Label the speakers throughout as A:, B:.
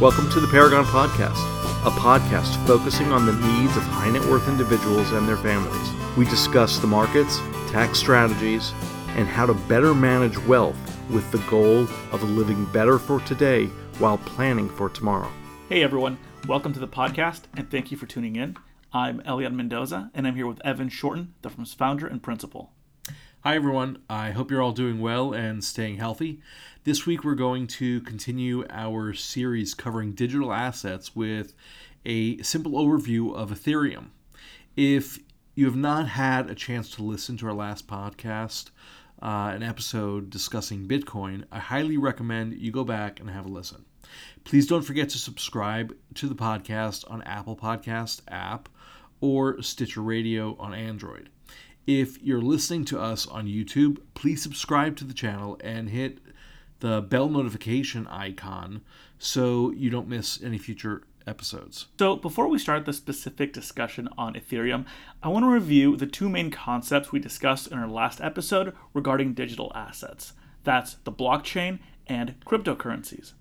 A: Welcome to the Paragon Podcast, a podcast focusing on the needs of high net worth individuals and their families. We discuss the markets, tax strategies, and how to better manage wealth with the goal of living better for today while planning for tomorrow.
B: Hey everyone, welcome to the podcast and thank you for tuning in. I'm Elian Mendoza and I'm here with Evan Shorten, the firm's founder and principal.
C: Hi, everyone. I hope you're all doing well and staying healthy. This week, we're going to continue our series covering digital assets with a simple overview of Ethereum. If you have not had a chance to listen to our last podcast, uh, an episode discussing Bitcoin, I highly recommend you go back and have a listen. Please don't forget to subscribe to the podcast on Apple Podcast app or Stitcher Radio on Android. If you're listening to us on YouTube, please subscribe to the channel and hit the bell notification icon so you don't miss any future episodes.
B: So, before we start the specific discussion on Ethereum, I want to review the two main concepts we discussed in our last episode regarding digital assets that's the blockchain and cryptocurrencies.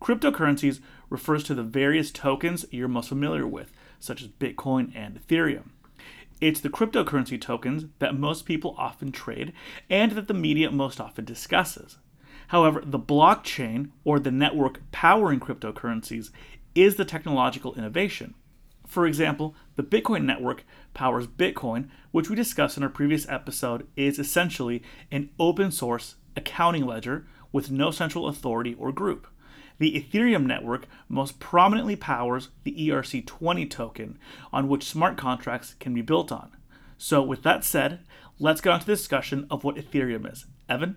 B: Cryptocurrencies refers to the various tokens you're most familiar with, such as Bitcoin and Ethereum. It's the cryptocurrency tokens that most people often trade and that the media most often discusses. However, the blockchain, or the network powering cryptocurrencies, is the technological innovation. For example, the Bitcoin network powers Bitcoin, which we discussed in our previous episode, is essentially an open source accounting ledger with no central authority or group. The Ethereum network most prominently powers the ERC20 token, on which smart contracts can be built on. So, with that said, let's get on to the discussion of what Ethereum is. Evan?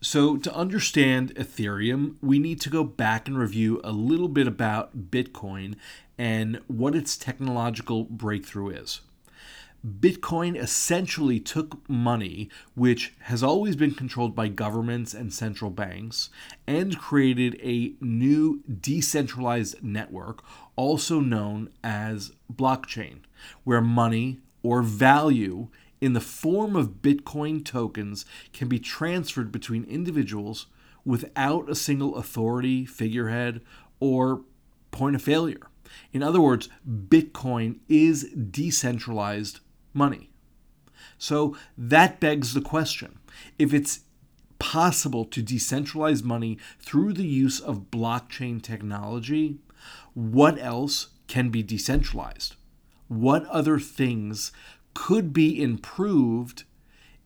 C: So, to understand Ethereum, we need to go back and review a little bit about Bitcoin and what its technological breakthrough is. Bitcoin essentially took money, which has always been controlled by governments and central banks, and created a new decentralized network, also known as blockchain, where money or value in the form of Bitcoin tokens can be transferred between individuals without a single authority, figurehead, or point of failure. In other words, Bitcoin is decentralized money. So that begs the question if it's possible to decentralize money through the use of blockchain technology, what else can be decentralized? What other things could be improved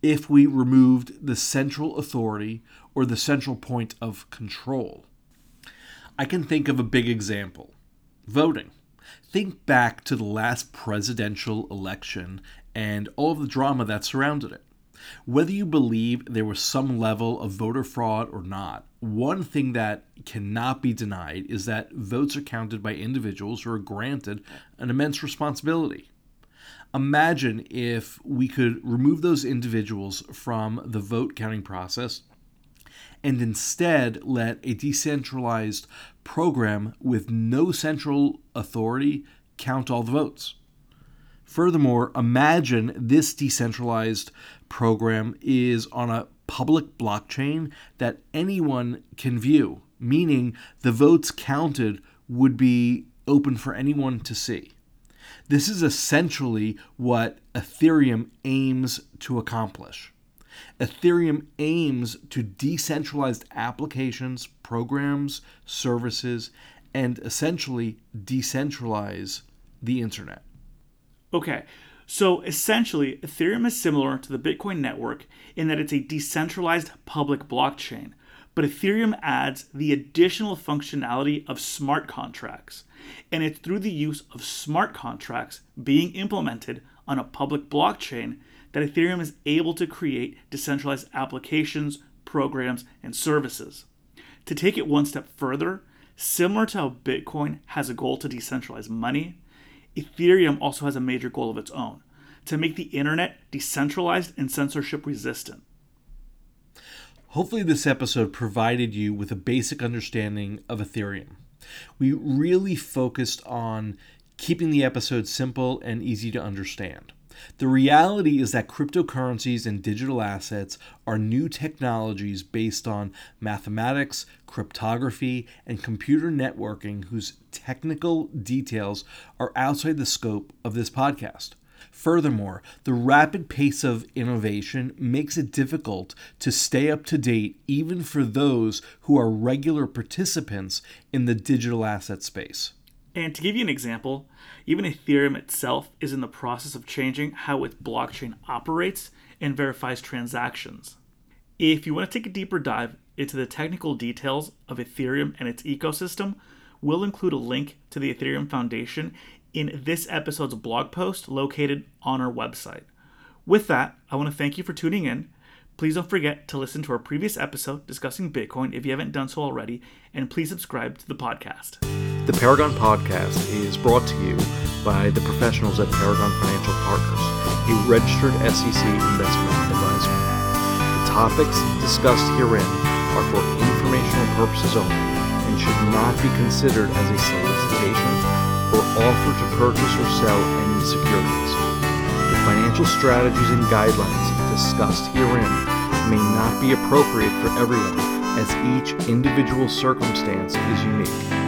C: if we removed the central authority or the central point of control? I can think of a big example voting. Think back to the last presidential election and all of the drama that surrounded it. Whether you believe there was some level of voter fraud or not, one thing that cannot be denied is that votes are counted by individuals who are granted an immense responsibility. Imagine if we could remove those individuals from the vote counting process and instead let a decentralized program with no central authority count all the votes. Furthermore, imagine this decentralized program is on a public blockchain that anyone can view, meaning the votes counted would be open for anyone to see. This is essentially what Ethereum aims to accomplish. Ethereum aims to decentralize applications, programs, services, and essentially decentralize the internet.
B: Okay, so essentially, Ethereum is similar to the Bitcoin network in that it's a decentralized public blockchain, but Ethereum adds the additional functionality of smart contracts. And it's through the use of smart contracts being implemented on a public blockchain that Ethereum is able to create decentralized applications, programs, and services. To take it one step further, similar to how Bitcoin has a goal to decentralize money, Ethereum also has a major goal of its own to make the internet decentralized and censorship resistant.
C: Hopefully, this episode provided you with a basic understanding of Ethereum. We really focused on keeping the episode simple and easy to understand.
D: The reality is that cryptocurrencies and digital assets are new technologies based on mathematics, cryptography, and computer networking whose technical details are outside the scope of this podcast. Furthermore, the rapid pace of innovation makes it difficult to stay up to date even for those who are regular participants in the digital asset space.
B: And to give you an example, even Ethereum itself is in the process of changing how its blockchain operates and verifies transactions. If you want to take a deeper dive into the technical details of Ethereum and its ecosystem, we'll include a link to the Ethereum Foundation in this episode's blog post located on our website. With that, I want to thank you for tuning in. Please don't forget to listen to our previous episode discussing Bitcoin if you haven't done so already, and please subscribe to the podcast.
C: The Paragon Podcast is brought to you by the professionals at Paragon Financial Partners, a registered SEC investment advisor. The topics discussed herein are for informational purposes only and should not be considered as a solicitation or offer to purchase or sell any securities. The financial strategies and guidelines discussed herein may not be appropriate for everyone as each individual circumstance is unique.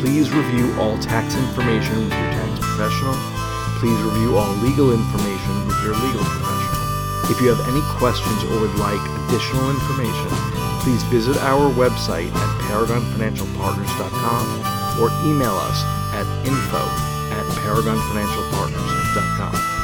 C: Please review all tax information with your tax professional. Please review all legal information with your legal professional. If you have any questions or would like additional information, please visit our website at paragonfinancialpartners.com or email us at info at paragonfinancialpartners.com.